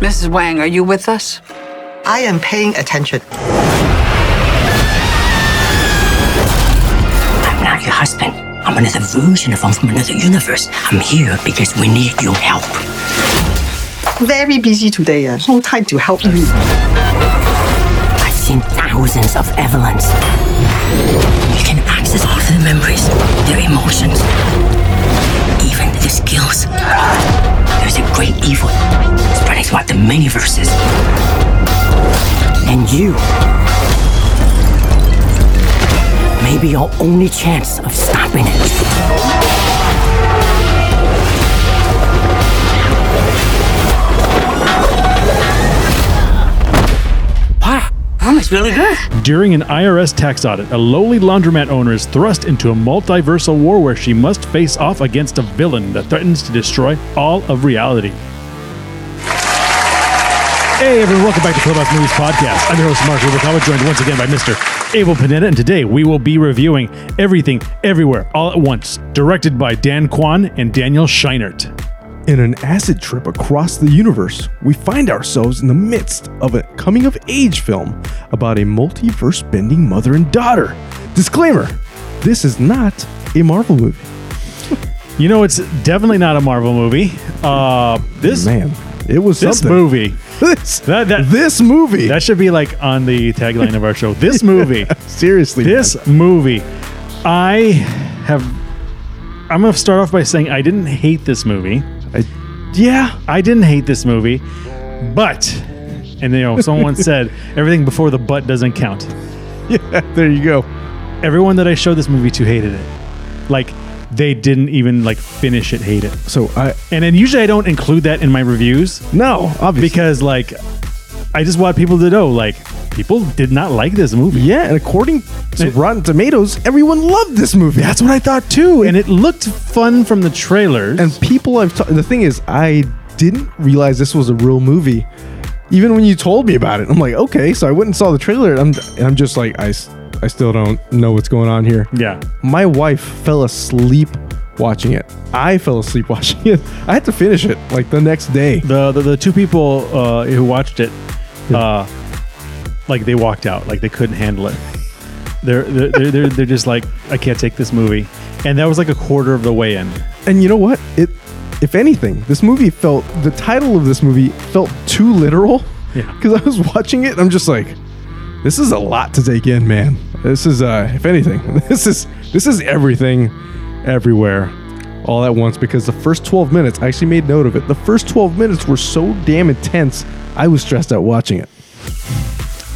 Mrs. Wang, are you with us? I am paying attention. I'm not your husband. I'm another version of him from another universe. I'm here because we need your help. Very busy today. Uh, no time to help me. I've seen thousands of Evelyns. You can access all their memories, their emotions, even their skills. There's a great evil spreading throughout the many verses. And you may be our only chance of stopping it. Good. During an IRS tax audit, a lowly laundromat owner is thrust into a multiversal war where she must face off against a villain that threatens to destroy all of reality. Hey everyone, welcome back to Clubhouse Movies Podcast. I'm your host Mark Rubalcaba, joined once again by Mr. Abel Panetta, and today we will be reviewing Everything Everywhere All at Once, directed by Dan Kwan and Daniel Scheinert. In an acid trip across the universe, we find ourselves in the midst of a coming of age film about a multiverse bending mother and daughter. Disclaimer this is not a Marvel movie. You know, it's definitely not a Marvel movie. Uh, this Man, it was this something. movie This, That- that- this movie. that should be like on the tagline of our show. This movie. Seriously. this movie i have i'm gonna start off by saying i didn't hate this movie man. I, yeah. i didn't hate this movie but and you know someone said everything before the butt doesn't count Yeah. There you go. everyone that i showed this movie to hated it like they didn't even like finish it hate it So I and then usually i don't include that in my reviews no obviously because like i just want people to know like people did not like this movie yeah, and according to Rotten Tomatoes, everyone loved this movie. that's what i thought too and it looked fun from the trailers and people I've ta- the thing is I didn't realize this was a real movie. Even when you told me about it, I'm like, okay. So I went and saw the trailer. And I'm and I'm just like, I, I still don't know what's going on here. yeah My wife fell asleep watching it. I fell asleep watching it. I had to finish it like the next day. the the, the two people uh, who watched it, uh, like they walked out, like they couldn't handle it. They're they're, they're they're they're just like I can't take this movie, and that was like a quarter of the way in. And you know what? It, if anything, this movie felt the title of this movie felt too literal. Yeah. Because I was watching it, and I'm just like, this is a lot to take in, man. This is, uh, if anything, this is this is everything, everywhere, all at once. Because the first 12 minutes, I actually made note of it. The first 12 minutes were so damn intense. I was stressed out watching it.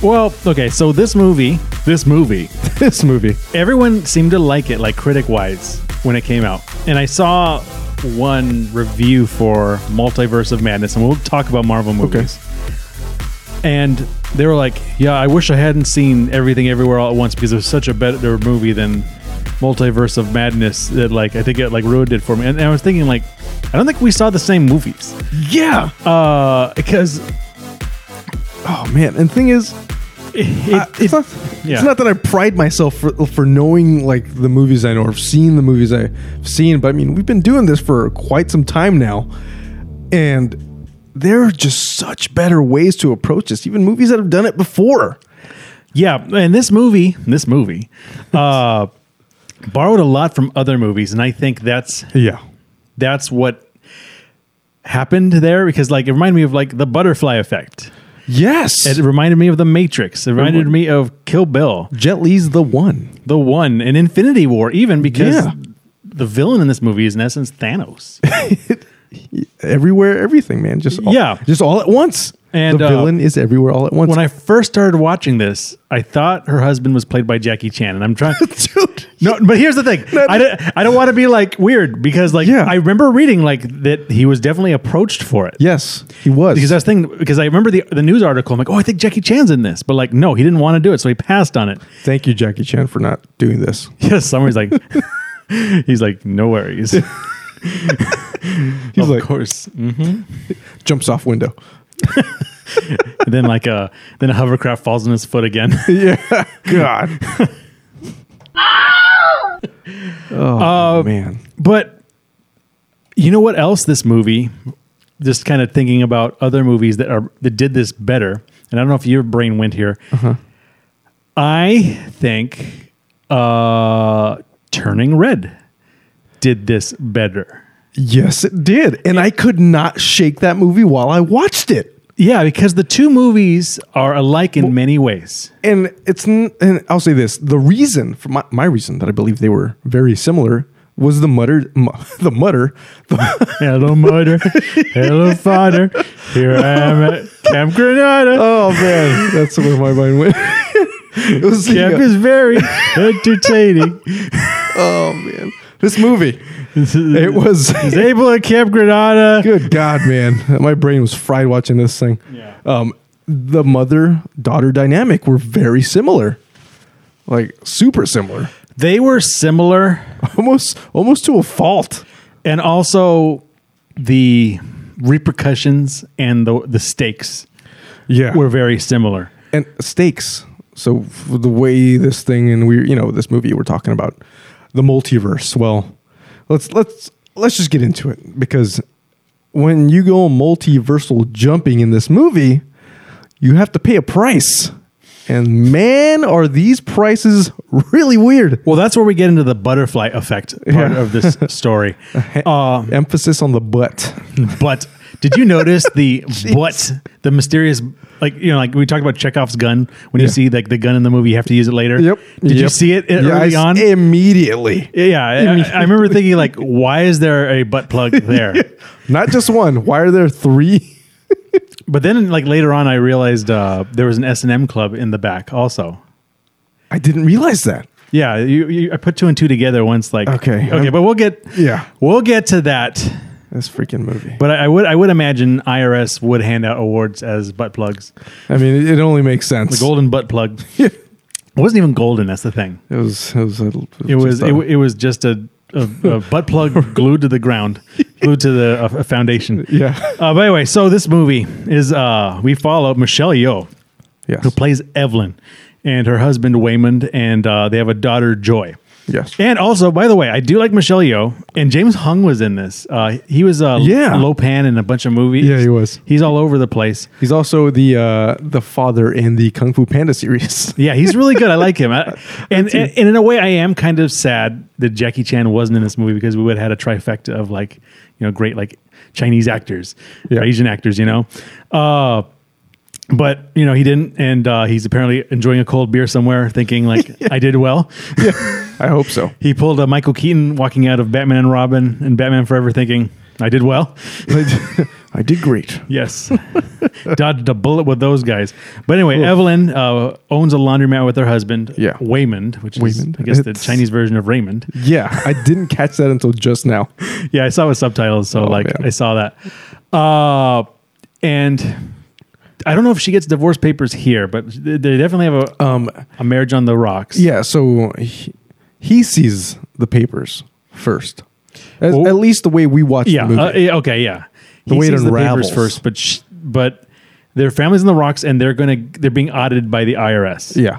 Well, okay, so this movie, this movie, this movie, everyone seemed to like it, like critic wise, when it came out, and I saw one review for Multiverse of Madness, and we'll talk about Marvel movies. And they were like, "Yeah, I wish I hadn't seen Everything Everywhere All at Once because it was such a better movie than Multiverse of Madness that like I think it like ruined it for me." And, and I was thinking like, I don't think we saw the same movies yeah. uh, because Oh man, and the thing is, it, I- it's, not, yeah. it's not that I pride myself for for knowing like the movies I know or seeing the movies I've seen, but I mean we've been doing this for quite some time now, and there are just such better ways to approach this. Even movies that have done it before. Yeah, and this movie, this movie, uh, borrowed a lot from other movies, and I think that's Yeah, that's what happened there because like it reminded me of like the butterfly effect. Yes. It reminded me of the Matrix. It reminded me of Kill Bill, Jet Li's the one. the one, and Infinity War, even because Yeah. the villain in this movie is in essence Thanos. Everywhere, everything, man. Just all, Yeah. just all at once. And, the uh, villain is everywhere all at once. when I first started watching this, I thought her husband was played by Jackie Chan, and I'm trying. dude, No, but here's the thing. I don't, I don't want to be like weird because like Yeah. I remember reading like that he was definitely approached for it. yes, he was Because I was thinking because I remember the the news article. I'm like, oh, I think Jackie Chan's in this, but like, no, he didn't want to do it, so he passed on it. Thank you, Jackie Chan, for not doing this. Yes, somebody's like, he's like, no worries. He's of like course. Mm. jumps off window. And then like uh then a hovercraft falls on his foot again. Yeah, God. oh man, but you know what else this movie just kind of thinking about other movies that are that did this better. And I don't know if your brain went here. Uh-huh. I think uh, Turning Red did this better. Yes, it did. And I could not shake that movie while I watched it. Yeah, because the two movies are alike in many ways. And it's n- and I'll say this: the reason for my, my reason that I believe they were very similar was the mutter, mu- the mutter, the, Hello, mother. Hello, father. Here I am at Camp Granada. oh man, that's where my mind went. it was Camp uh, is very entertaining. oh man, this movie. It was Is able at Camp Granada. good. God, man, my brain was fried watching this thing. Yeah. Um, the mother daughter dynamic were very similar, like super similar, They were similar, almost almost to a fault. and also the repercussions and the the stakes Yeah, were very similar. and stakes. So for the way this thing and we, you know, this movie we're talking about the multiverse. Well, let's let's let's just get into it because when you go multiversal jumping in this movie, you have to pay a price. And man, are these prices really weird. Well, that's where we get into the butterfly effect part Yeah. of this story. Uh, Emphasis on the butt. but did you notice the what the mysterious like you know like we talked about Chekhov's gun when you Yeah. see like the gun in the movie you have to use it later. Yep. Did you Yep. see it Yeah, I early s- on? Immediately. yeah, I, I remember thinking like, why is there a butt plug there? Not just one. Why are there three? But then like later on, I realized uh, there was an S and M club in the back also. I didn't realize that. Yeah, you, you, I put two and two together once. Like Okay. okay, but we'll get Yeah. we'll get to that. This freaking movie. But I, I would I would imagine IRS would hand out awards as butt plugs, I mean, it, it only makes sense. the golden butt plug. It wasn't even golden. That's the thing. It was. It was. A, It was it, a- it was just a, a, a butt plug glued to the ground, glued to the a, a foundation. yeah. Uh, but anyway, so this movie is uh, we follow Michelle Yeoh, Yes. who plays Evelyn, and her husband Waymond, and uh, they have a daughter Joy. Yes. And also, by the way, I do like Michelle Yeoh, and James Hong was in this. Uh, he was uh, Yeah. Lo Pan in a bunch of movies. Yeah, he was. He's all over the place. He's also the uh, the father in the Kung Fu Panda series. Yeah, he's really good. I like him. I, and, and and in a way, I am kind of sad that Jackie Chan wasn't in this movie because we would have had a trifecta of like, you know, great like Chinese actors, Yeah. Asian actors, you know. Uh, but you know he didn't, and uh, he's apparently enjoying a cold beer somewhere, thinking like I did well. I hope so. He pulled a Michael Keaton walking out of Batman and Robin and Batman Forever, thinking I did well. I did great. Yes. Dodged a bullet with those guys. But anyway, Evelyn uh, owns a laundromat with her husband, Yeah. Waymond, which is, Waymond. I guess, the Chinese version of Raymond. Yeah, I didn't catch that until just now. Yeah, I saw with subtitles, so Oh, like man. I saw that. Uh, and I don't know if she gets divorce papers here, but they definitely have a, Um, a marriage on the rocks. yeah. So he, he sees the papers first, at, Oh. at least the way we watch Yeah. the movie. uh, okay. Yeah. The he way it sees the papers first, but sh- but their family's on the rocks, and they're gonna they're being audited by the IRS. yeah,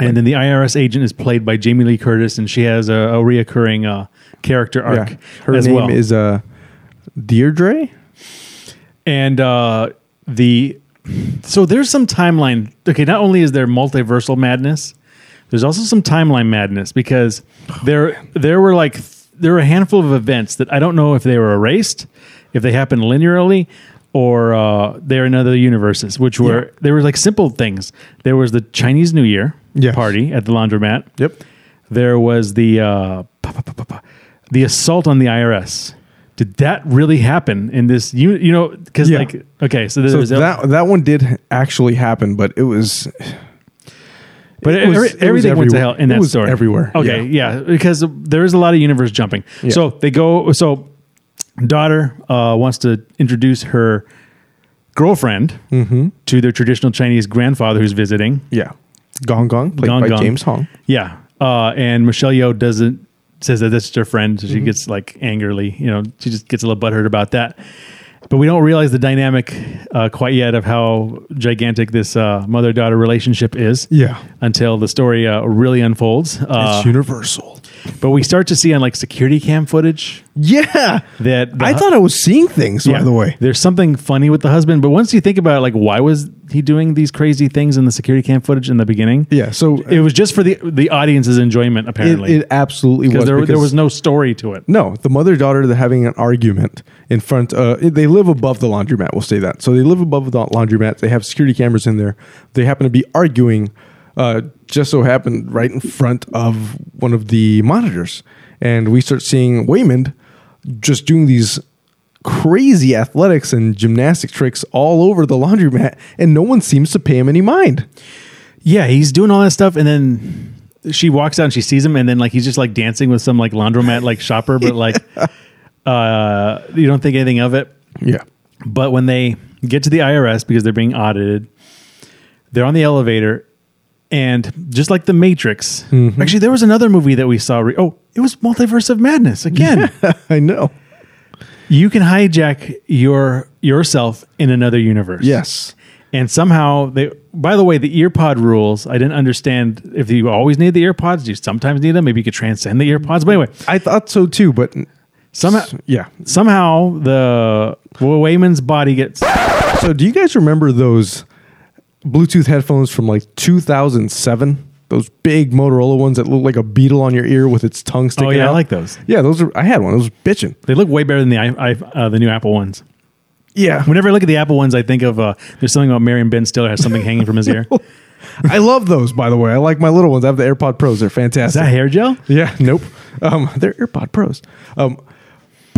And then the IRS agent is played by Jamie Lee Curtis, and she has a, a reoccurring uh, character arc yeah. Her as name well. is uh, Deirdre. and uh, the so there's some timeline. Okay, not only is there multiversal madness, there's also some timeline madness because there there were like there were a handful of events that I don't know if they were erased, if they happened linearly, or uh, they're in other universes. Which were Yeah. there were like simple things. There was the Chinese New Year Yes. party at the laundromat. Yep. There was the uh, the assault on the IRS. Did that really happen in this? You you know because Yeah. like okay, so So was that that one did actually happen, but it was but it was- every- it everything went to hell in It that story. everywhere. Okay, yeah. because there is a lot of universe jumping. Yeah. So they go. So daughter uh, wants to introduce her girlfriend Mm-hmm. to their traditional Chinese grandfather who's visiting. yeah, Gong Gong played Gong by Gong. James Hong. Yeah, uh, and Michelle Yeoh doesn't says that this is her friend, so Mm-hmm. she gets like angrily, you know, she just gets a little butthurt about that. But we don't realize the dynamic uh, quite yet of how gigantic this uh, mother daughter relationship is. Yeah. until the story uh, really unfolds. Uh, it's universal. But we start to see on like security cam footage Yeah. that the I hu- thought I was seeing things, by the way. there's something funny with the husband. But once you think about it, like why was he doing these crazy things in the security cam footage in the beginning? Yeah. So It was just for the the audience's enjoyment, it, apparently. it absolutely because was. there, there because- was no story to it. No, the mother daughter they're having an argument in front. Uh, they live above the laundromat. We'll say that. So they live above the laundromat. They have security cameras in there. They happen to be arguing. Uh, just so happened right in front of one of the monitors, and we start seeing Waymond just doing these crazy athletics and gymnastic tricks all over the laundromat, and no one seems to pay him any mind. Yeah, he's doing all that stuff, and then she walks out and she sees him, and then like he's just like dancing with some like laundromat like shopper, but like uh, you don't think anything of it. Yeah. But when they get to the IRS because they're being audited, they're on the elevator, and just like the Matrix, Mm-hmm. actually there was another movie that we saw. Re- oh, it was Multiverse of Madness again. I know. you can hijack your yourself in another universe. Yes. And somehow they. By the way, the earpod rules. I didn't understand if you always need the earpods. Do you sometimes need them. Maybe you could transcend the earpods. But anyway, I thought so too, but somehow, yeah. somehow the Waymond's body gets. So, do you guys remember those Bluetooth headphones from like 2007? Those big Motorola ones that look like a beetle on your ear with its tongue sticking Oh yeah, out. I like those. Yeah, those are. I had one. It was bitching. They look way better than the i, I uh, the new Apple ones. Yeah, Whenever I look at the Apple ones, I think of uh, there's something about Marion Ben Stiller has something hanging from his ear. I love those. By the way, I like my little ones. I have the AirPod Pros. They're fantastic. Is that hair gel? Yeah, nope. Um, they're AirPod Pros. Um,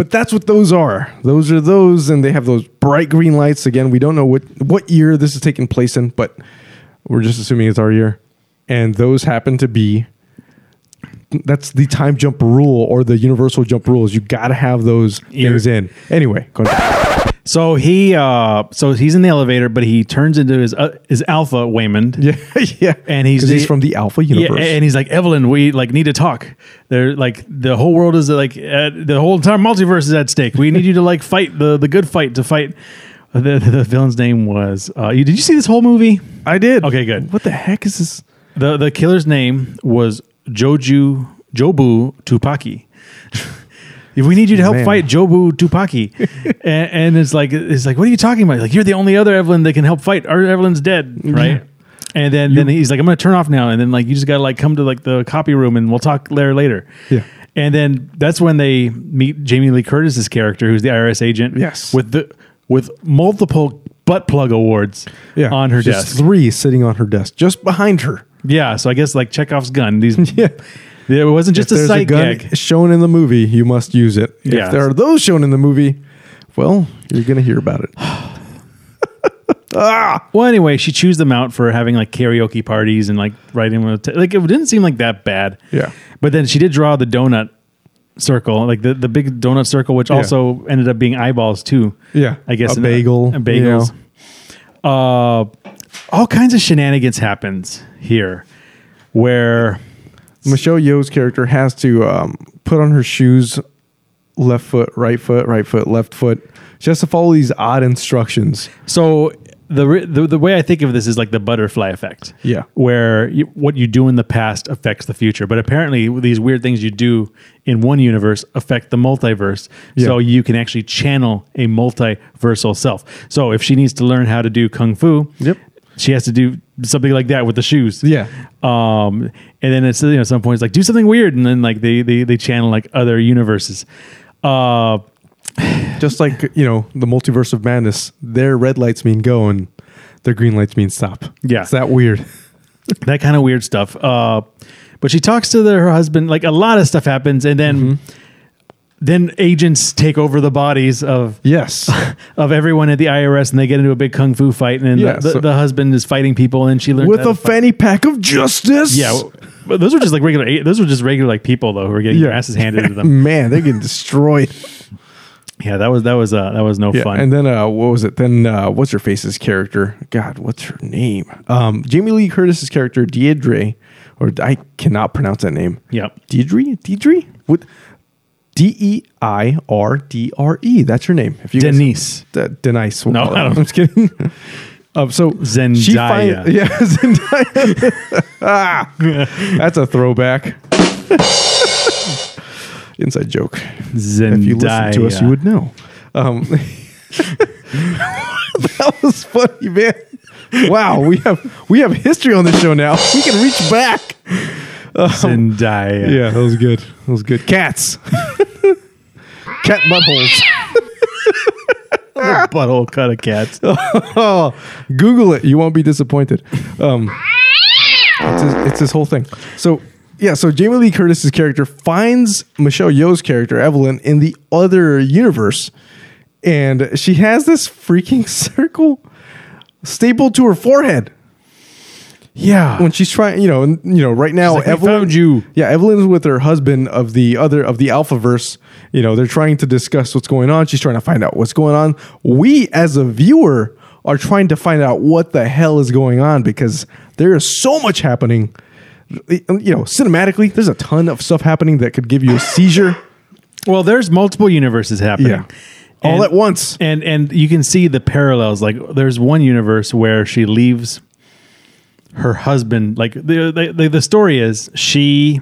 but that's what those are. Those are those, and they have those bright green lights. Again, we don't know what what year this is taking place in, but we're just assuming it's our year. And those happen to be. That's the time jump rule or the universal jump rules. You got to have those things in. Anyway, go ahead. So he, uh, so he's in the elevator, but he turns into his uh, his Alpha Waymond. yeah, yeah. And he's 'Cause he's from the Alpha Yeah, universe. and he's like Evelyn, we like need to talk. They're like the whole world is like uh, the whole entire multiverse is at stake. We need you to like fight the the good fight to fight. The, the villain's name was. Uh, you, did you see this whole movie? I did. Okay, good. What the heck is this? The the killer's name was Joju Jobu Tupaki. If we need you to help Man. fight Jobu Tupaki, and, and it's like it's like, what are you talking about? Like you're the only other Evelyn that can help fight. Our Evelyn's dead, right? And then then he's like, I'm gonna turn off now, and then like you just gotta like come to like the copy room, and we'll talk there later. Yeah. And then that's when they meet Jamie Lee Curtis's character, who's the IRS agent. Yes. with the with multiple butt plug awards Yeah, on her just desk. Three sitting on her desk, just behind her. Yeah, so I guess like Chekhov's gun. These Yeah. It wasn't just if a there's sight a gun gag. shown in the movie, you must use it. Yeah. If there are those shown in the movie, well, you're gonna hear about it. Well, anyway, she chews them out for having like karaoke parties and like writing with like it didn't seem like that bad. Yeah. but then she did draw the donut circle, like the the big donut circle, which Yeah. also ended up being eyeballs too. Yeah. I guess A bagel, bagels. Uh, all kinds of shenanigans happens here, where Michelle Yeoh's character has to um, put on her shoes, left foot, right foot, right foot, left foot. She has to follow these odd instructions. So the, the the way I think of this is like the butterfly effect. Yeah. Where you, what you do in the past affects the future, but apparently these weird things you do in one universe affect the multiverse. Yeah. So you can actually channel a multiversal self. So if she needs to learn how to do kung fu, Yep. she has to do something like that with the shoes. Yeah. Um, and then it's you know some point it's like do something weird, and then like they they they channel like other universes. Uh, Just like, you know, the multiverse of madness, their red lights mean go and their green lights mean stop. Yeah. It's that weird. that kind of weird stuff. Uh, but she talks to the, her husband. Like a lot of stuff happens, and then Mm-hmm. Then agents take over the bodies of Yes. of everyone at the IRS, and they get into a big kung fu fight. And then Yeah, the, the, so- the husband is fighting people, and she learns With a fanny pack of justice. Yeah, but those were just like regular. Those were just regular like people though who are getting their asses handed to them. Man, they're getting destroyed. yeah, that was that was uh, that was no Yeah, fun. and then uh, what was it? Then uh, what's her face's character? God, what's her name? Um, Jamie Lee Curtis's character Deidre, or I cannot pronounce that name. Yep. Deidre, Deidre, what? D e i r d r e. That's her name. If you guys- Denise. D- Denise. No, I don't- I'm just kidding. Um, so Zendaya. she find- yeah, Zendaya. ah, that's a throwback. Inside joke. Zendaya. If you listen to us, you would know. Um, that was funny, man. Wow, we have we have history on the show now. We can reach back. Zendaya. Yeah, that was good. That was good. Cats. Cat buttholes. Butthole cut of cats. Oh, Google it. You won't be disappointed. Um, it's, his, it's this whole thing. So, yeah, so Jamie Lee Curtis's character finds Michelle Yeoh's character, Evelyn, in the other universe. And she has this freaking circle stapled to her forehead. Yeah. When she's trying, you know, and, you know, right now, like, "We found you." Yeah, Evelyn's with her husband of the other of the Alphaverse. You know, they're trying to discuss what's going on. She's trying to find out what's going on. We, as a viewer, are trying to find out what the hell is going on because there is so much happening. Um, you know, cinematically, there's a ton of stuff happening that could give you a seizure Well, there's multiple universes happening. Yeah. all And- at once. And and you can see the parallels. Like there's one universe where she leaves her husband. Like the the, the, the story is she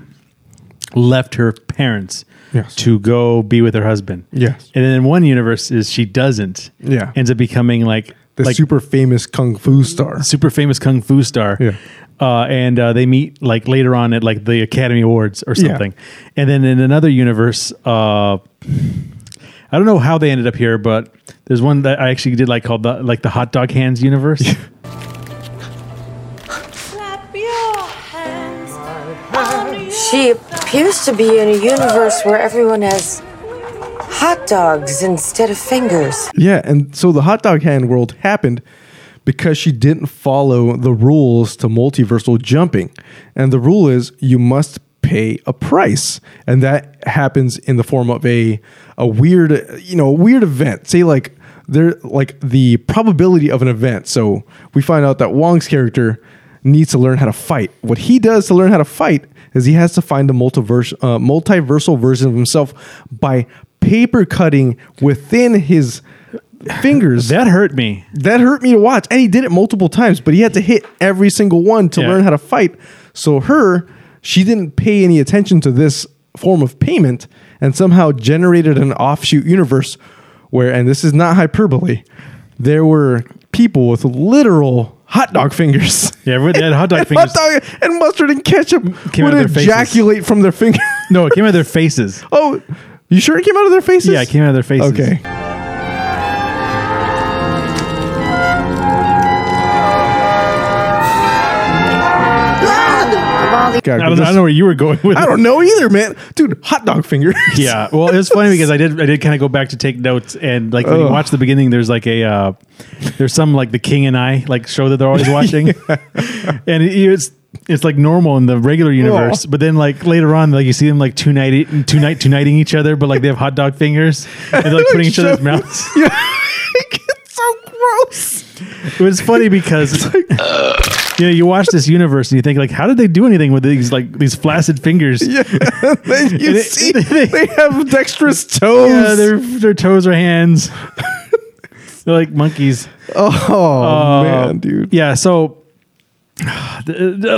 left her parents Yes. to go be with her husband. Yes. And then in one universe is she doesn't. Yeah. Ends up becoming like The like super famous kung fu star. super famous kung fu star. Yeah. Uh, and uh, they meet like later on at like the Academy Awards or Yeah. something. And then in another universe, uh, I don't know how they ended up here, but there's one that I actually did like called the like the hot dog hands universe. She appears to be in a universe where everyone has hot dogs instead of fingers. Yeah, and so the hot dog hand world happened because she didn't follow the rules to multiversal jumping. And the rule is you must pay a price. And that happens in the form of a a weird, you know, weird event. Say like there like the probability of an event. So we find out that Wong's character needs to learn how to fight. What he does to learn how to fight is he has to find a multiverse, uh, multiversal version of himself by paper cutting within his fingers. that hurt me. that hurt me to watch, and he did it multiple times. But he had to hit every single one to Yeah. learn how to fight. So her, she didn't pay any attention to this form of payment, and somehow generated an offshoot universe where, and this is not hyperbole, there were people with literal hot dog fingers. Yeah, they had hot dog and fingers. Hot dog and mustard and ketchup Came would out of their faces. ejaculate from their fingers. No, it came out of their faces. oh, you sure it came out of their faces? Yeah, it came out of their faces. Okay. I don't, I don't know where you were going with I don't know either, man. Dude, hot dog fingers. Yeah, well, it was funny because I did I did kind of go back to take notes and like when you watch the beginning, there's like a uh, there's some like the King and I like show that they're always watching, and it- it's it's like normal in the regular universe, but then like later on, like you see them like two night two night two nighting each other, but like they have hot dog fingers and they're like putting each other's mouths. yeah. it's so gross. It was funny because you know you watch this universe and you think like, how did they do anything with these like these flaccid fingers? Yeah. You it- see, they have dexterous toes. Yeah, their their toes are hands. They're like monkeys. oh, Uh, man, dude. Yeah, so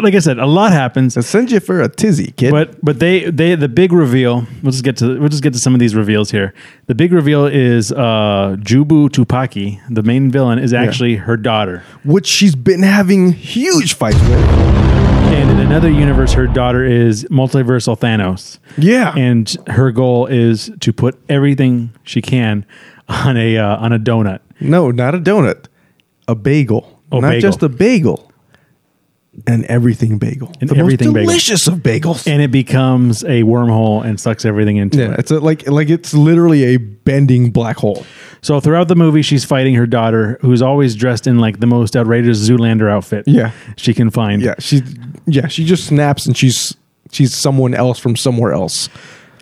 like I said, a lot happens. I send you for a tizzy, kid. But but they they the big reveal. We'll just get to we'll just get to some of these reveals here. The big reveal is uh Jobu Tupaki, the main villain, is actually her daughter. Which she's been having huge fights with. And in another universe, her daughter is multiversal Thanos. Yeah. And her goal is to put everything she can on a uh, on a donut. no, not a donut. A bagel. Oh, not bagel. just a bagel. An everything bagel. An the everything most bagel. delicious of bagels. And it becomes a wormhole and sucks everything into yeah, it. it's a, like like it's literally a bending black hole. So throughout the movie, she's fighting her daughter, who's always dressed in like the most outrageous Zoolander outfit. Yeah. she can find. Yeah, she yeah, she just snaps and she's she's someone else from somewhere else.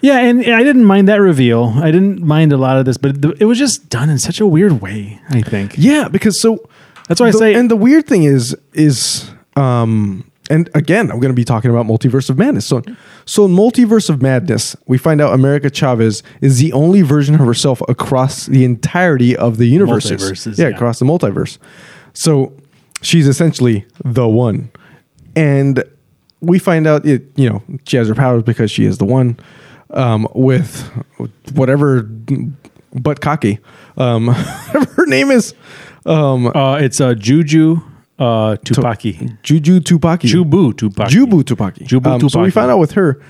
yeah, and I didn't mind that reveal. I didn't mind a lot of this, but it was just done in such a weird way. I think. Yeah, because so That's why I say- And the weird thing is is um and again, I'm going to be talking about Multiverse of Madness. So so in Multiverse of Madness, we find out America Chavez is the only version of herself across the entirety of the universes. Multiverses, yeah, yeah. across the multiverse. So she's essentially the one. And we find out it, you know, she has her powers because she is the one. um, with whatever butt cocky, um, whatever her name is, um, Uh, it's uh, Juju uh, Tupaki. Juju Tupaki. Jobu Tupaki. Jobu Tupaki. Jobu Um, So we found out with her,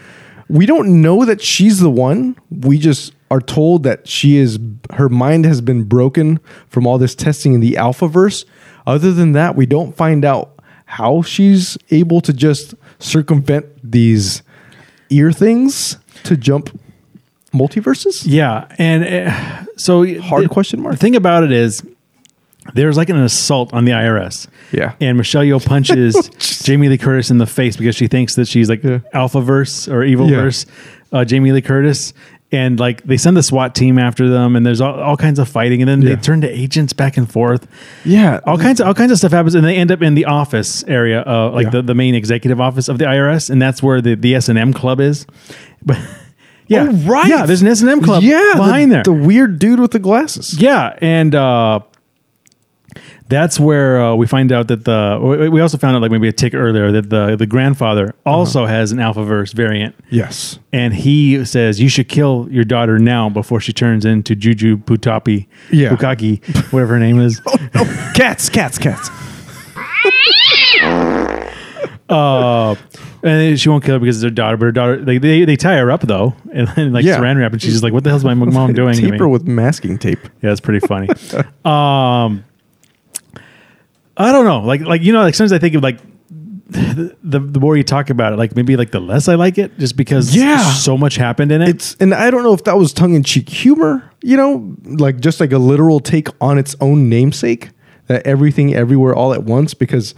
we don't know that she's the one. We just are told that she is. Her mind has been broken from all this testing in the Alphaverse. Other than that, we don't find out how she's able to just circumvent these ear things to jump multiverses. Yeah, and uh, so Hard the- question mark. The thing about it is, there's like an assault on the IRS. Yeah. and Michelle Yeoh punches Jamie Lee Curtis in the face because she thinks that she's like Yeah. Alphaverse or Evilverse. Uh, Jamie Lee Curtis. And like they send the SWAT team after them, and there's all, all kinds of fighting, and then Yeah. they turn to agents back and forth. Yeah, all kinds of all kinds of stuff happens, and they end up in the office area, uh, like Yeah. the, the main executive office of the IRS, and that's where the the S and M club is. But yeah, Oh, right. yeah, there's an S and M club, yeah, behind the, there. The weird dude with the glasses. yeah, and uh, that's where uh, we find out that the we- also found out like maybe a tick earlier that the the grandfather also has an Alphaverse variant. Yes. And he says you should kill your daughter now before she turns into Juju Putapi, Yeah. Bukaki, whatever her name is. Cats, cats, cats. Uh, and she won't kill her because it's her daughter. But her daughter, like they, they tie her up though, and then like Yeah. saran wrap, and she's just like, "What the hell's my mom doing?" Tape her with masking tape. Yeah, it's pretty funny. um, I don't know, like like you know, like sometimes I think of like the, the the more you talk about it, like maybe like the less I like it, just because Yeah. so much happened in it. It's and I don't know if that was tongue in cheek humor, you know, like just like a literal take on its own namesake, that everything everywhere all at once. Because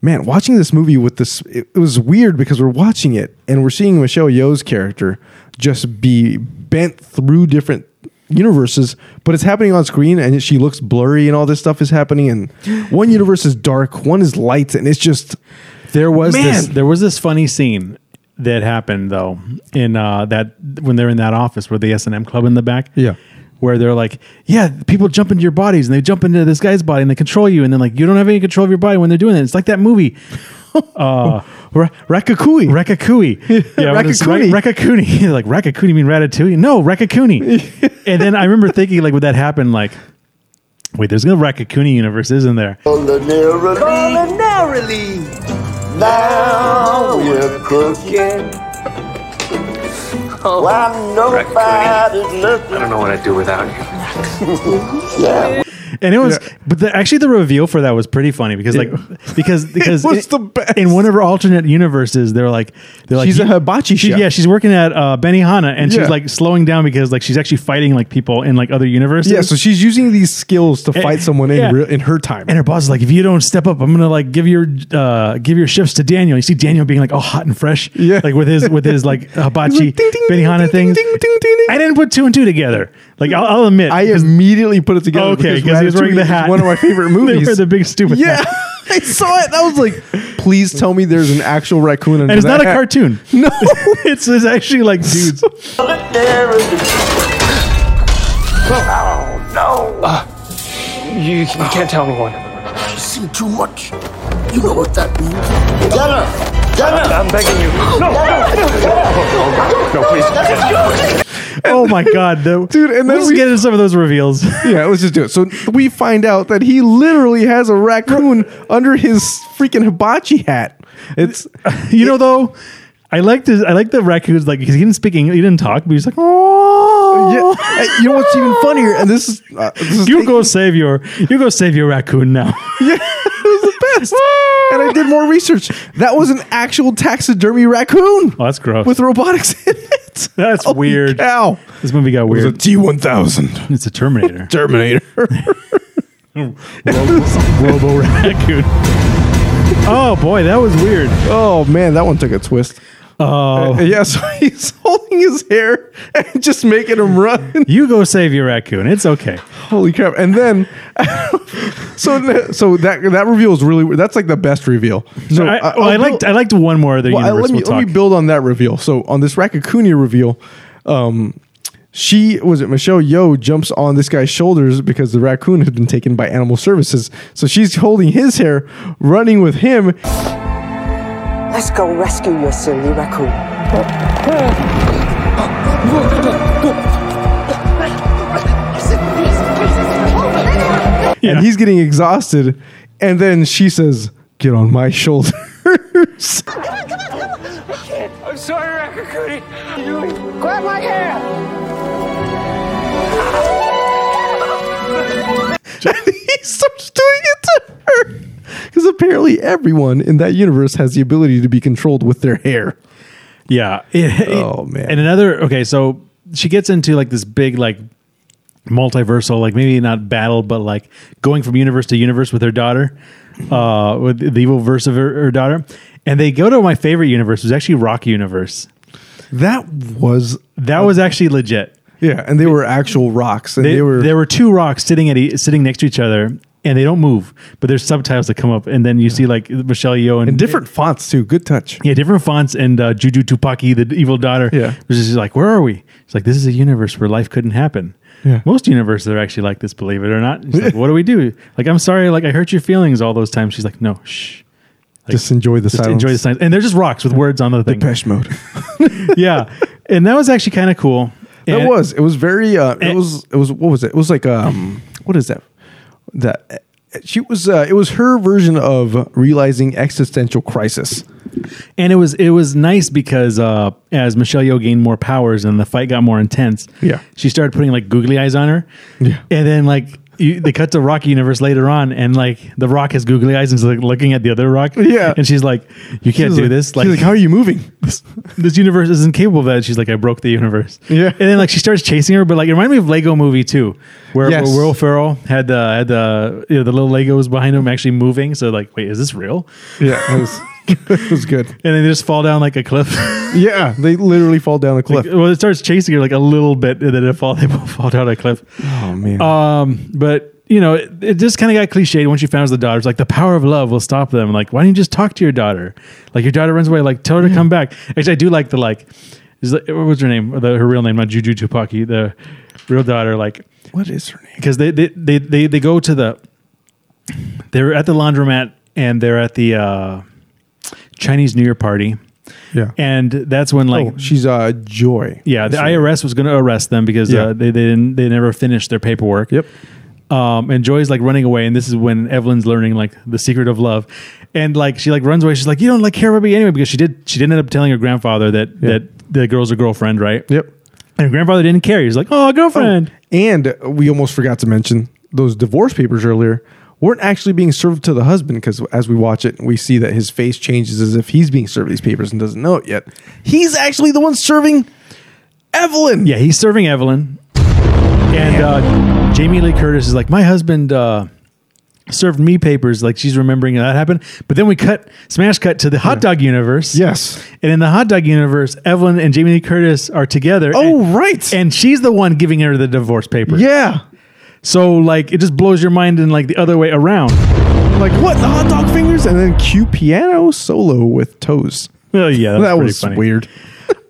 man, watching this movie with this, it, it was weird because we're watching it and we're seeing Michelle Yeoh's character just be bent through different universes, but it's happening on screen and she looks blurry and all this stuff is happening. And one universe is dark, one is light, and it's just There was Man. this there was this funny scene that happened though in uh, that when they're in that office where the S and M club in the back. Yeah. Where they're like, yeah, people jump into your bodies and they jump into this guy's body and they control you and then like you don't have any control of your body when they're doing it. It's like that movie, uh, Ra- Rakakui. Rakakui. Yeah, when it's Raccacoonie. Like Raccacoonie mean Ratatouille? No, Raccacoonie. and then I remember thinking like when that happened, like, wait, there's no Raccacoonie universe, isn't there? Culinarily, now we're cooking. Oh. While nobody's looking. I don't know what I'd do without you. And it was, but the, actually, the reveal for that was pretty funny because, like, because because in, the best. in one of her alternate universes, they're like, they're like, She's a hibachi she- chef. Yeah, she's working at uh, Benihana, and Yeah. she's like slowing down because like she's actually fighting like people in like other universes. Yeah, so she's using these skills to fight someone in real, in her time. And her boss is like, if you don't step up, I'm gonna like give your uh give your shifts to Daniel. You see Daniel being like all hot and fresh, Yeah. like with his with his like hibachi like, ding, ding, Benihana ding, ding. I didn't put two and two together. Like I'll, I'll admit, I immediately put it together. Okay, because because he was wearing Ratatouille the hat. One of my favorite they movies. wear the big stupid yeah, hat. I saw it. and I was like, please tell me there's an actual raccoon. Under and it's that not a hat. cartoon. No, it's, it's actually like dudes. Oh no! Uh, you, you can't tell anyone. She's seen too much. You know what that means. Get her! Get her! I'm begging you. No, no, no, please. oh my god, the, Dude, and then let's we- get into some of those reveals. yeah, let's just do it. So we find out that he literally has a raccoon under his freaking hibachi hat. It's you know though, I liked his, I like the raccoons like because he didn't speak English, he didn't talk, but he's like, oh yeah. You know what's even funnier? And this is uh, this is You go save your you go save your raccoon now. Yeah, it was the best. and I did more research. That was an actual taxidermy raccoon Oh, that's gross. with robotics in it. That's Holy weird. Cow. This movie got It was a weird. T one thousand It's a Terminator. Terminator. Robo raccoon. Oh boy, that was weird. oh man, that one took a twist. Oh, Uh, yeah, so he's holding his hair and just making him run. you go save your raccoon. It's okay. Holy crap! And then, so so that that reveal is really that's like the best reveal. So I, I- well, I liked I liked one more other Well, universe. let me we'll let me build on that reveal. So on this Raccacoonie reveal, um, she was it Michelle Yeoh jumps on this guy's shoulders because the raccoon had been taken by animal services. So she's holding his hair, running with him. Let's go rescue your silly raccoon. And he's getting exhausted. And then she says, Get on my shoulders. I'm sorry, Raccacoonie. Grab my hand. he starts doing it to her. Because apparently everyone in that universe has the ability to be controlled with their hair. Yeah. It- Oh, man. And another okay, so she gets into like this big like multiversal, like maybe not battle, but like going from universe to universe with her daughter, uh, with the evil verse of her, her daughter. And they go to my favorite universe, was actually Rock Universe. That was That was actually legit. yeah, and they were actual rocks, and They, they, were there were two rocks sitting at e- sitting next to each other, and they don't move. But there's subtitles that come up, and then you see like Michelle Yeoh and in different fonts too. Good touch. Yeah, different fonts and uh, Juju Tupaki, the evil daughter. Yeah. was just like, where are we? It's like this is a universe where life couldn't happen. Yeah. Most universes are actually like this, believe it or not. She's like, what do we do? Like, I'm sorry, like I hurt your feelings all those times. She's like, no, shh. just enjoy the Just silence. enjoy the signs. And they're just rocks with words on the thing. Depeche Mode. yeah. And that was actually kind of cool. That was. It was very. Uh, it and- was. It was. What was it? It was like. Um. What is that? That. She was. Uh, it was her version of realizing existential crisis. And it was it was nice because uh, as Michelle Yeoh gained more powers and the fight got more intense, Yeah. she started putting like googly eyes on her. Yeah. And then like you, they cut to Rocky universe later on, and like the Rock has googly eyes and is like looking at the other Rock. Yeah. And she's like, "You can't She's do like- this." she's like, how are you moving? this, this universe isn't capable of that. She's like, "I broke the universe." Yeah. And then like she starts chasing her, but like it reminded me of Lego Movie too, where, Yes. where Will Ferrell had the had the you know, the little Legos behind him actually moving. So like, wait, is this real? Yeah. It was. good. And then they just fall down like a cliff. Yeah. They literally fall down the cliff. well, it starts chasing her like a little bit, and then it fall they both fall down a cliff. oh man. Um, but you know, it, it just kind of got cliched once she found the daughter. It's like the power of love will stop them. Like, why don't you just talk to your daughter? Like your daughter runs away, like tell her to come back. Actually, I do like the like. Is the, what was her name? The, her real name, not Juju Tupaki. The real daughter, like what is her name? because they, they they they they go to the. They're at the laundromat and they're at the uh, Chinese New Year party, Yeah. and that's when like oh, she's uh Joy. yeah, the. IRS was going to arrest them because Yeah. uh, they they didn't they never finished their paperwork. Yep. Um, and Joy's like running away, and this is when Evelyn's learning like the secret of love, and like she like runs away. She's like, "You don't like care about me anyway," because she did. She did end up telling her grandfather that Yeah. that the girl's a girlfriend, right? Yep. And her grandfather didn't care. He's like, "Oh, a girlfriend." And we almost forgot to mention those divorce papers earlier weren't actually being served to the husband because as we watch it, we see that his face changes as if he's being served these papers and doesn't know it yet. He's actually the one serving Evelyn. Yeah, he's serving Evelyn, and uh, Jamie Lee Curtis is like, "My husband." Uh, Served me papers like she's remembering that happened, but then we cut smash cut to the hot dog universe. Yes. And in the hot dog universe, Evelyn and Jamie Lee Curtis are together. Oh, and, right. And she's the one giving her the divorce papers. yeah. So like it just blows your mind in like the other way around. Like what? The hot dog fingers and then cue piano solo with toes. Oh yeah, that was funny. weird.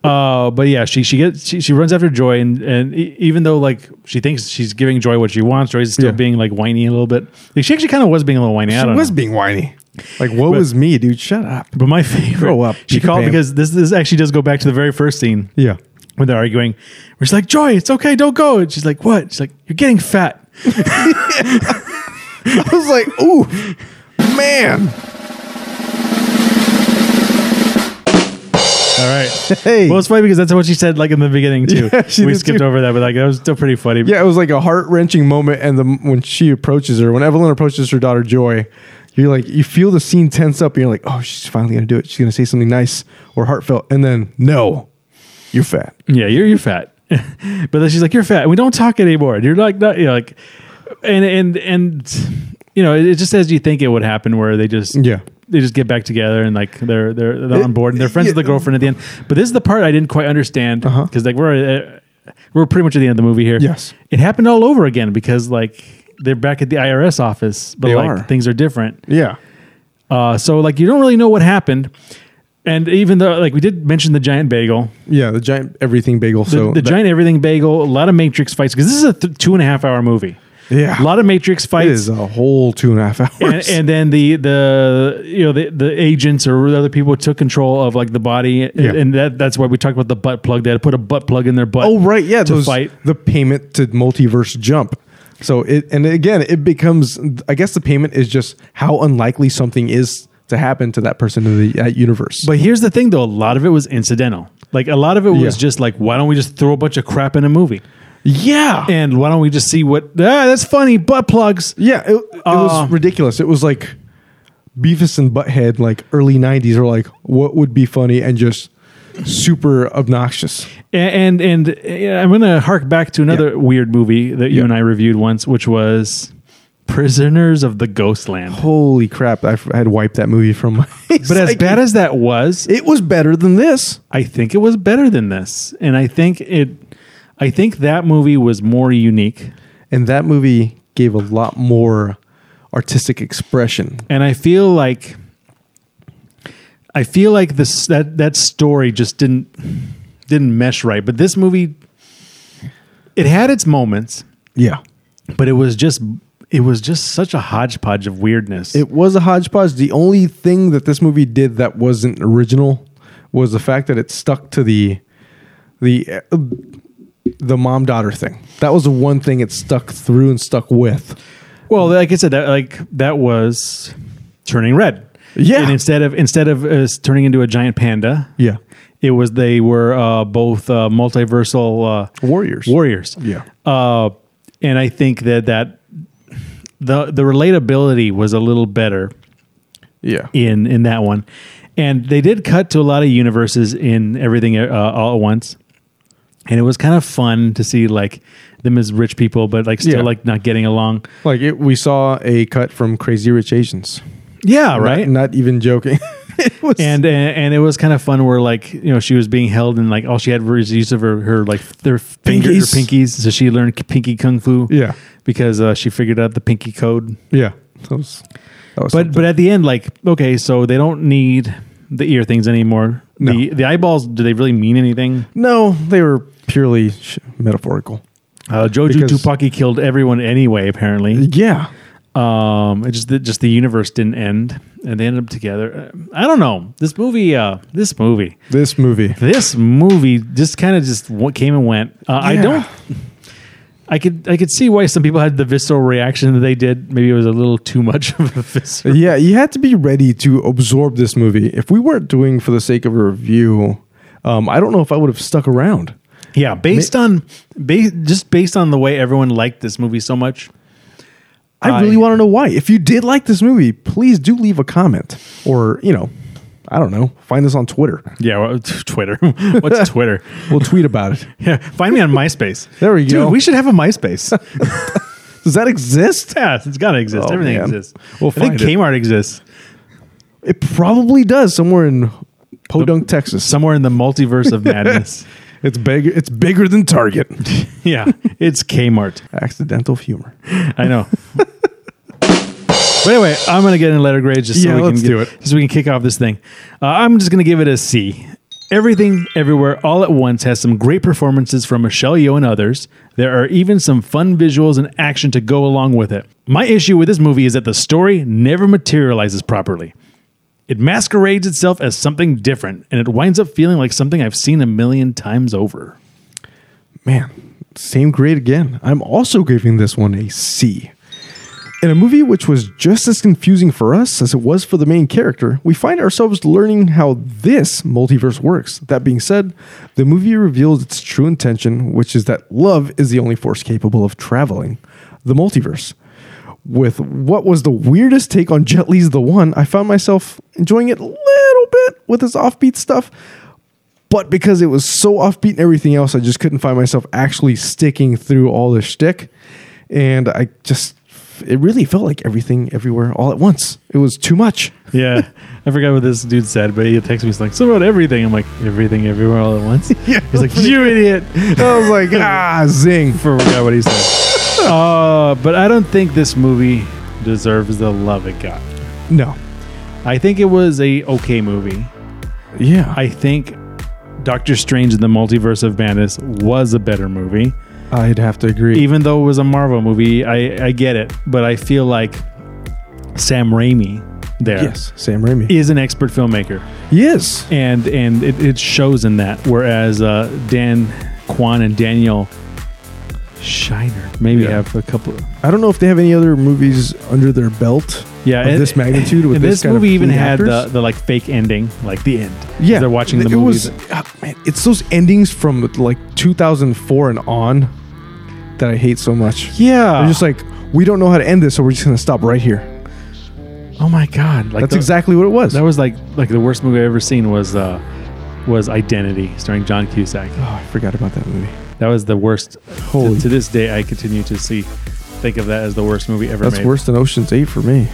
Uh, but yeah, she she gets she, she runs after Joy, and and e- even though like she thinks she's giving Joy what she wants, Joy's still Yeah. being like whiny a little bit. Like, she actually kind of was being a little whiny. I She don't was know. being whiny. Like, what was me, dude? Shut up. But my favorite, Grow up. She Peter called Pan. because this this actually does go back to the very first scene Yeah. when they're arguing. Where she's like, Joy, it's okay, don't go. And she's like, What? She's like, You're getting fat. I was like, ooh, man. All right. Hey. Well, it's funny because that's what she said like in the beginning too. Yeah, she we did, skipped too. over that, but like that was still pretty funny. Yeah, it was like a heart wrenching moment, and the when she approaches her, when Evelyn approaches her daughter Joy, you're like, you feel the scene tense up, and you're like, oh, she's finally gonna do it. She's gonna say something nice or heartfelt, and then no, you're fat. Yeah, you're you're fat. but then she's like, "You're fat. We don't talk anymore." And you're like, not, you know, like, and and and you know, it just as you think it would happen, where they just Yeah. they just get back together and like they're they're, they're on board and they're friends with the girlfriend at the end. But this is the part I didn't quite understand because Uh-huh. like we're uh, we're pretty much at the end of the movie here. Yes. it happened all over again because like they're back at the IRS office, but They like are. things are different. Yeah, Uh, so like you don't really know what happened. And even though, like we did mention the giant bagel, yeah, the giant everything bagel. the, so the that- giant everything bagel, a lot of Matrix fights because this is a th- two and a half hour movie. Yeah. a lot of Matrix It fights. is a whole two and a half hours. and, and then the the you know the, the agents or other people took control of like the body Yeah. and that that's why we talked about the butt plug they had to put a butt plug in their butt oh right, yeah, to those, fight the payment to multiverse jump. So it and again, it becomes. I guess the payment is just how unlikely something is to happen to that person in the universe. but here's the thing though a lot of it was incidental like a lot of it was Yeah. just like why don't we just throw a bunch of crap in a movie yeah, and why don't we just see what ah that's funny butt plugs yeah, it, it Uh, was ridiculous. It was like Beavis and Butthead, like early '90s, are like, what would be funny and just super obnoxious. and and, and uh, i'm gonna hark back to another Yeah. weird movie that you Yeah. and i reviewed once which was prisoners of the ghostland Holy crap! I f- I had wiped that movie from my. but as bad as that was it was better than this. I think it was better than this, and I think it. I think that movie was more unique, and that movie gave a lot more artistic expression. and I feel like. I feel like this that that story just didn't didn't mesh right, but this movie, it had its moments, Yeah, but it was just it was just such a hodgepodge of weirdness. it was a hodgepodge. The only thing that this movie did that wasn't original was the fact that it stuck to the the uh, the mom daughter thing. That was the one thing it stuck through and stuck with. well, like I said, that like that was turning red. Yeah. and instead of instead of uh, turning into a giant panda, Yeah, It was they were uh, both uh, multiversal uh, warriors. warriors. Yeah. Uh, and I think that that the the relatability was a little better Yeah, in in that one, and they did cut to a lot of universes in everything uh, all at once, and it was kind of fun to see like them as rich people, but like still Yeah. like not getting along. like it, we saw a cut from Crazy Rich Asians. Yeah, right. Not, not even joking. was and and and it was kind of fun where like you know she was being held and like all she had was use of her, her like their fingers her Pinkies. pinkies so she learned pinky kung fu Yeah. because uh, she figured out the pinky code yeah. That was, that was but something. but at the end like okay so they don't need the ear things anymore the the eyeballs do they really mean anything no, they were purely sh- metaphorical. uh, Jobu Because- Tupaki killed everyone anyway apparently Yeah. Um it just the, just the universe didn't end and they ended up together Uh, I don't know this movie uh this movie This movie. this movie just kind of just what came and went. Uh, I don't. I could I could see why some people had the visceral reaction that they did. Maybe it was a little too much of a visceral. Yeah, you had to be ready to absorb this movie. If we weren't doing for the sake of a review, um, I don't know if I would have stuck around. Yeah, based on ba- just based on the way everyone liked this movie so much. I really want to know why. If you did like this movie, please do leave a comment or, you know, I don't know, find us on Twitter. Yeah, well, Twitter. What's Twitter? We'll tweet about it. Yeah, find me on MySpace. There we go. Dude, we should have a MySpace. Does that exist? yeah, it's got to exist. Oh, Everything man. exists. We'll I think it. Kmart exists It probably does somewhere in Podunk, Texas. somewhere in the multiverse of madness. It's big. It's bigger than Target. yeah, it's Kmart. Accidental humor. I know. but anyway, I'm gonna get in letter grades just so Yeah, we let's can do it. so we can kick off this thing. Uh, I'm just gonna give it a C. Everything, everywhere, all at once has some great performances from Michelle Yeoh and others. There are even some fun visuals and action to go along with it. My issue with this movie is that the story never materializes properly. It masquerades itself as something different, and it winds up feeling like something I've seen a million times over. Man, same grade again. I'm also giving this one a C. In a movie which was just as confusing for us as it was for the main character, we find ourselves learning how this multiverse works. That being said, the movie reveals its true intention, which is that love is the only force capable of traveling the multiverse. With what was the weirdest take on Jet Li's The One, I found myself enjoying it a little bit with his offbeat stuff, but because it was so offbeat and everything else, I just couldn't find myself actually sticking through all the shtick. And I just, it really felt like everything everywhere all at once. It was too much. Yeah, I forgot what this dude said, but he texted me. He's like, "So about everything." I'm like, "Everything, everywhere, all at once." Yeah, He's like, "You idiot!" I was like, ah, zing. Forgot what he said. Uh, but I don't think this movie deserves the love it got. No. I think it was a okay movie. Yeah. I think Doctor Strange in the Multiverse of Madness was a better movie. I'd have to agree. Even though it was a Marvel movie, I, I get it, but I feel like Sam Raimi there. yes, Sam Raimi. Is an expert filmmaker, yes. and and it, it shows in that. Whereas uh, Dan Kwan and Daniel Shiner maybe Yeah. have a couple. I don't know if they have any other movies under their belt. Yeah, of and- this magnitude with and this, this kind of movie even had the, the like fake ending, like the end. yeah, they're watching the it movie. was ah, man, it's those endings from like 2004 and on that I hate so much. yeah, They're just like we don't know how to end this, so we're just gonna stop right here. oh my god, like That's the- exactly what it was. That was like like the worst movie I've ever seen was uh was Identity starring John Cusack. oh, I forgot about that movie. That was the worst. Holy- to, to this day, I continue to see think of that as the worst movie ever That's made. worse than Ocean's Eight for me.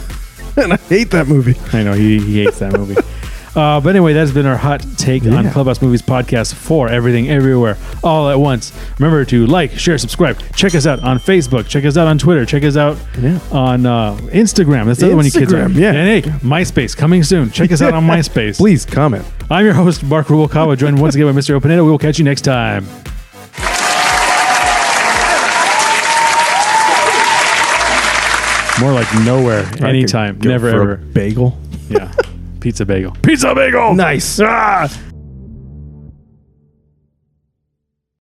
and I hate that movie. I know he, he hates that movie. Uh, but anyway, that's been our hot take on Clubhouse Movies podcast for everything, everywhere, all at once. Remember to like, share, subscribe. Check us out on Facebook. Check us out on Twitter. Check us out Yeah. on uh, Instagram. That's the other one you kids are. Instagram, yeah. And hey, MySpace coming soon. Check us out on MySpace. Please comment. I'm your host, Mark Rubalcaba, joined once again by Mr. Openetta. We will catch you next time. More like nowhere, anytime, never ever. bagel. Yeah. Pizza bagel. Pizza bagel. Nice. Ah!